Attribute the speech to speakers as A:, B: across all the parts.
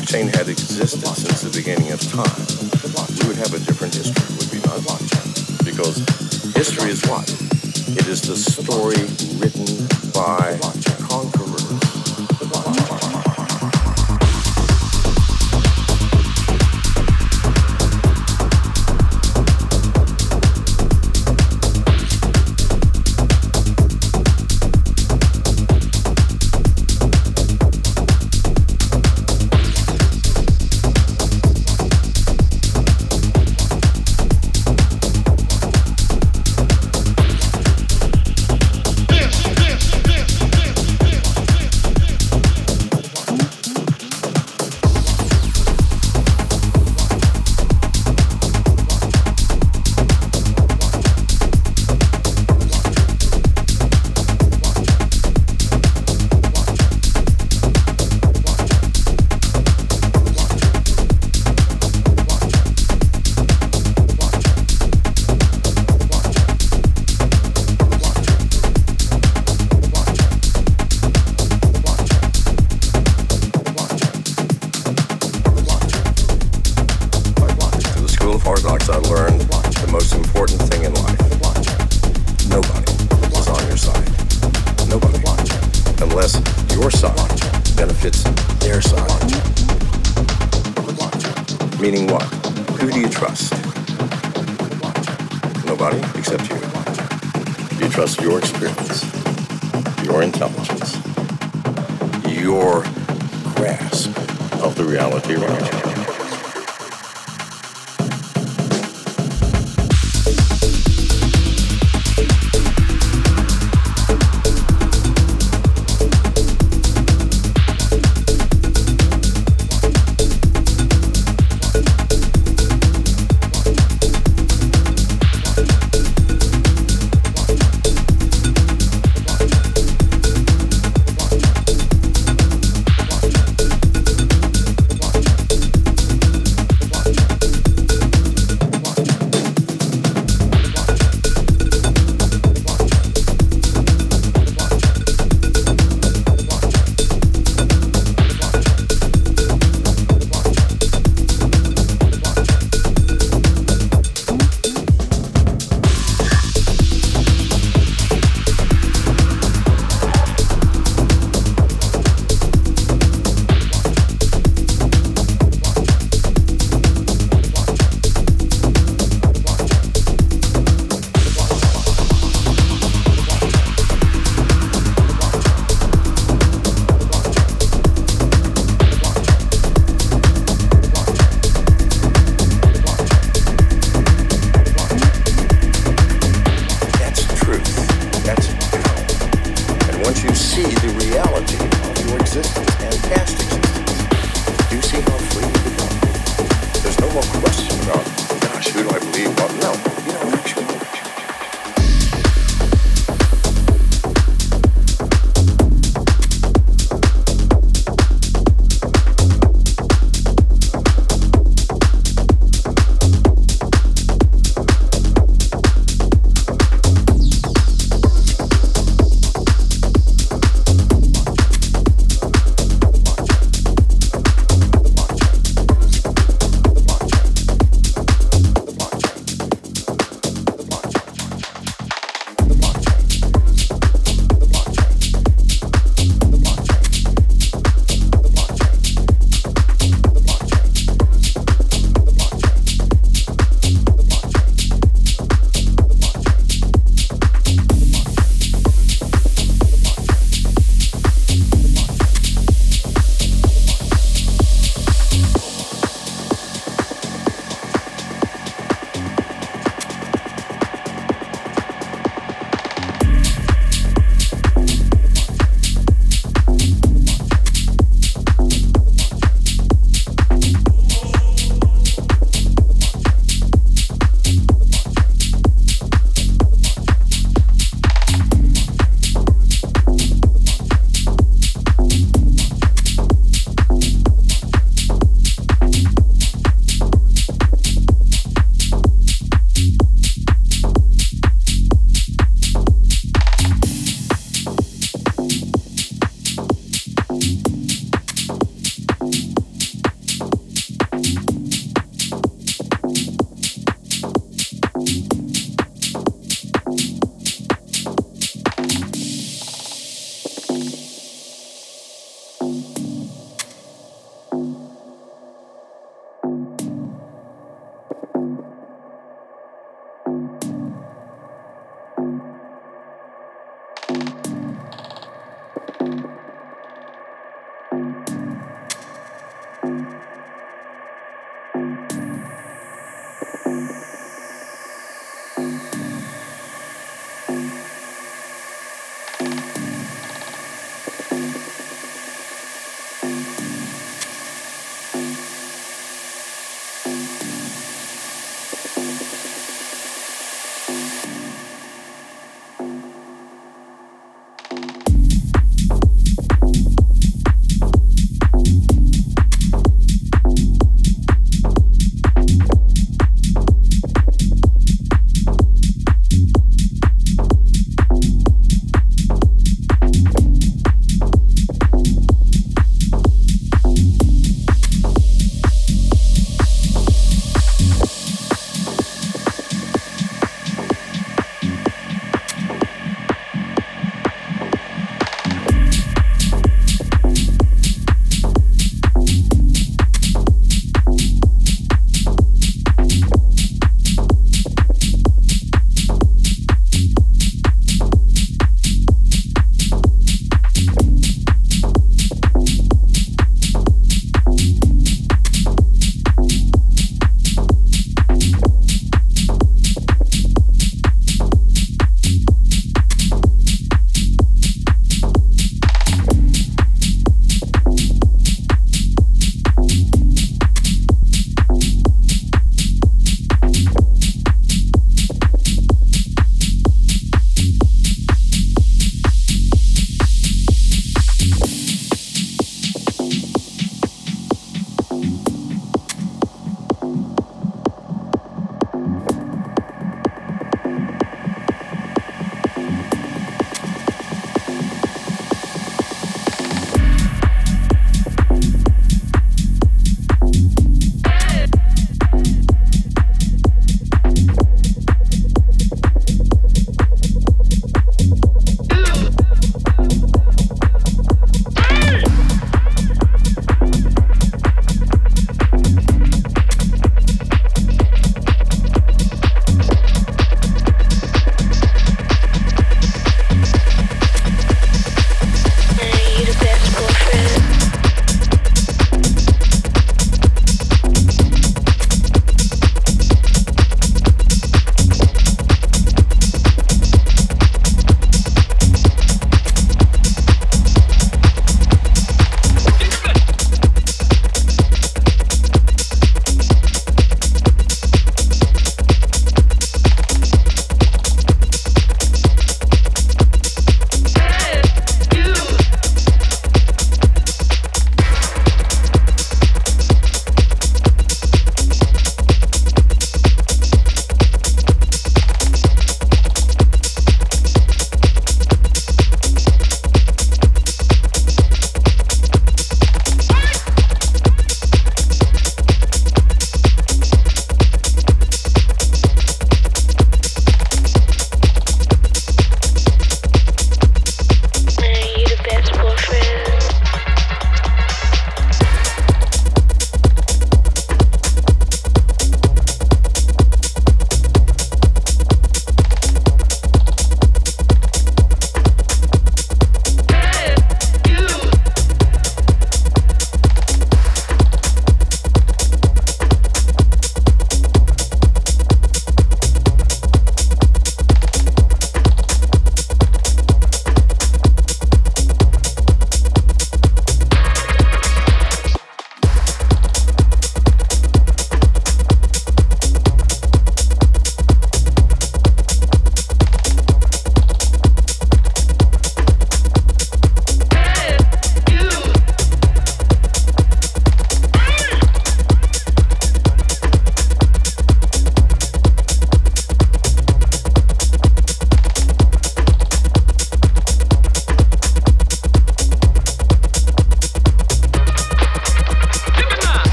A: Blockchain had existed since the beginning of time, we would have a different history, would we not? Because history is what? It is the story written by Who do you trust? Nobody except you. You trust your experience, your intelligence, your grasp of the reality around you.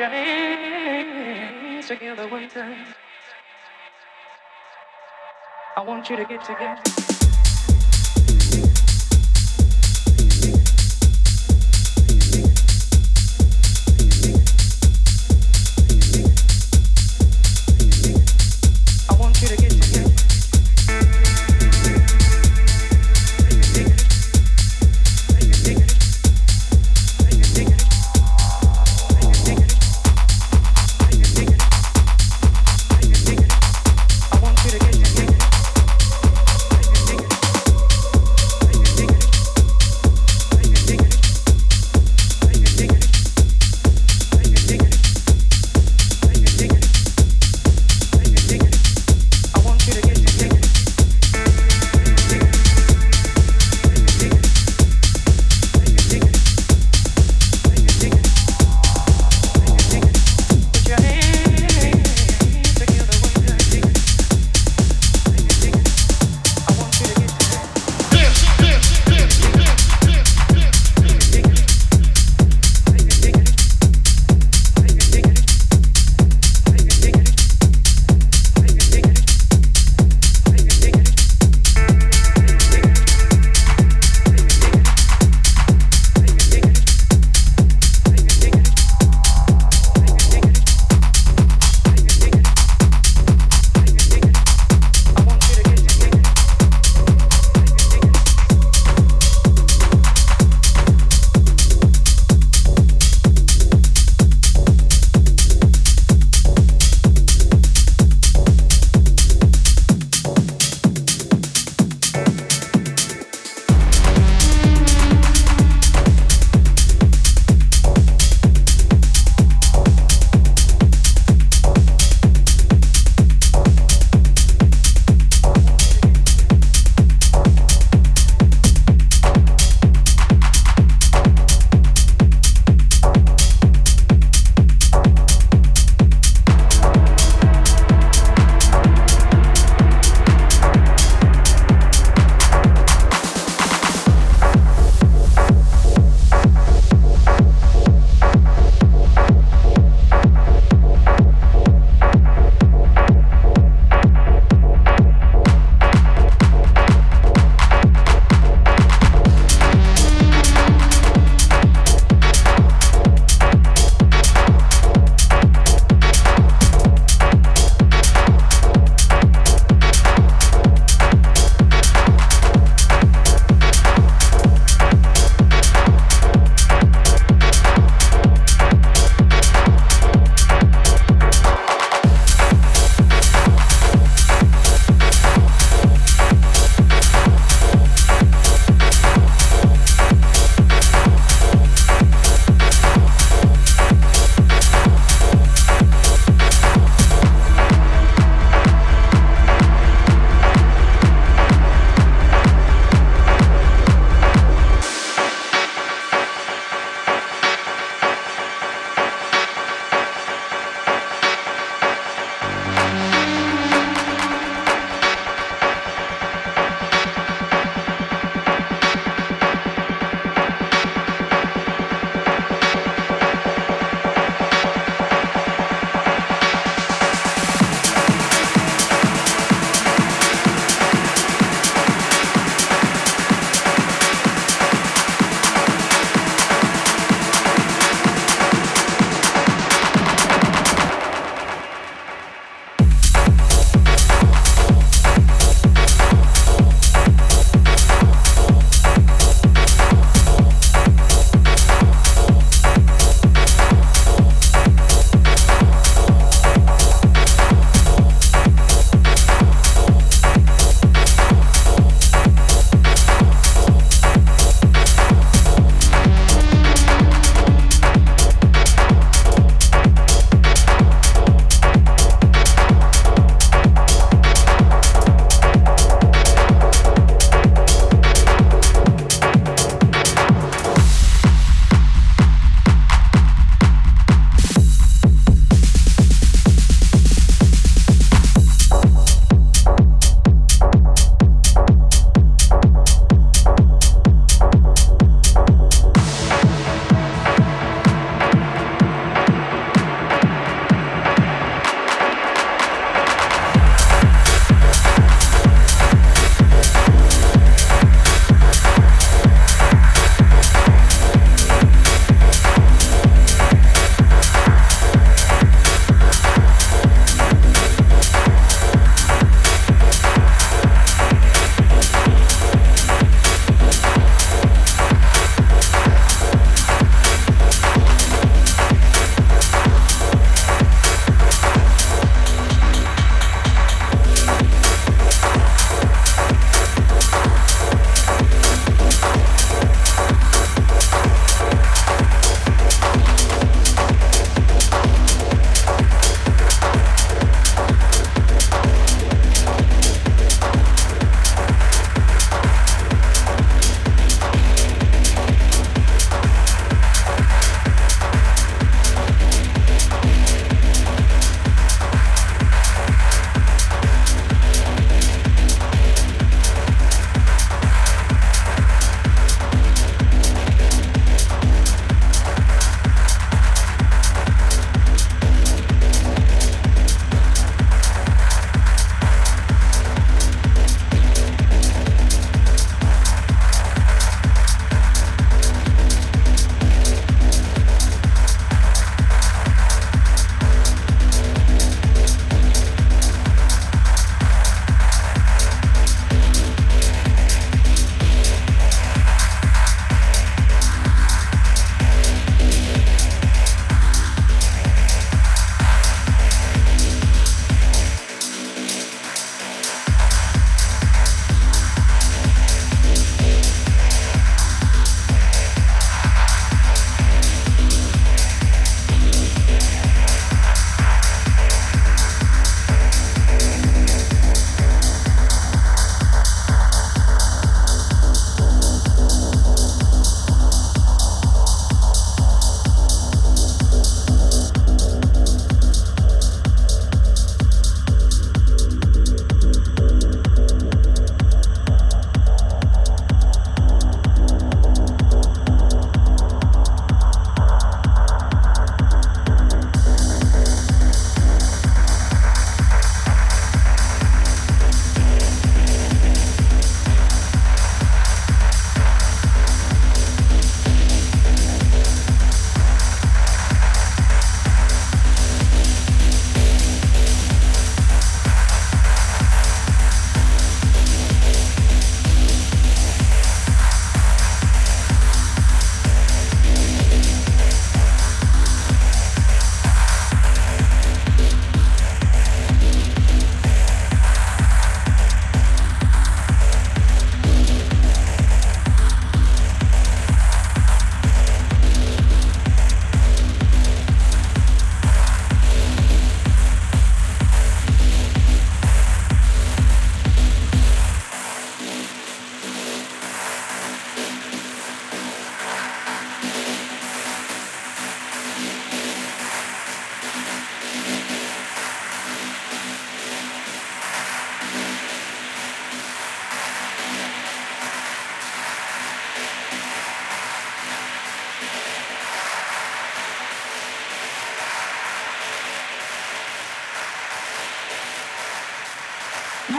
A: your hands together, waiters. I want you to get together.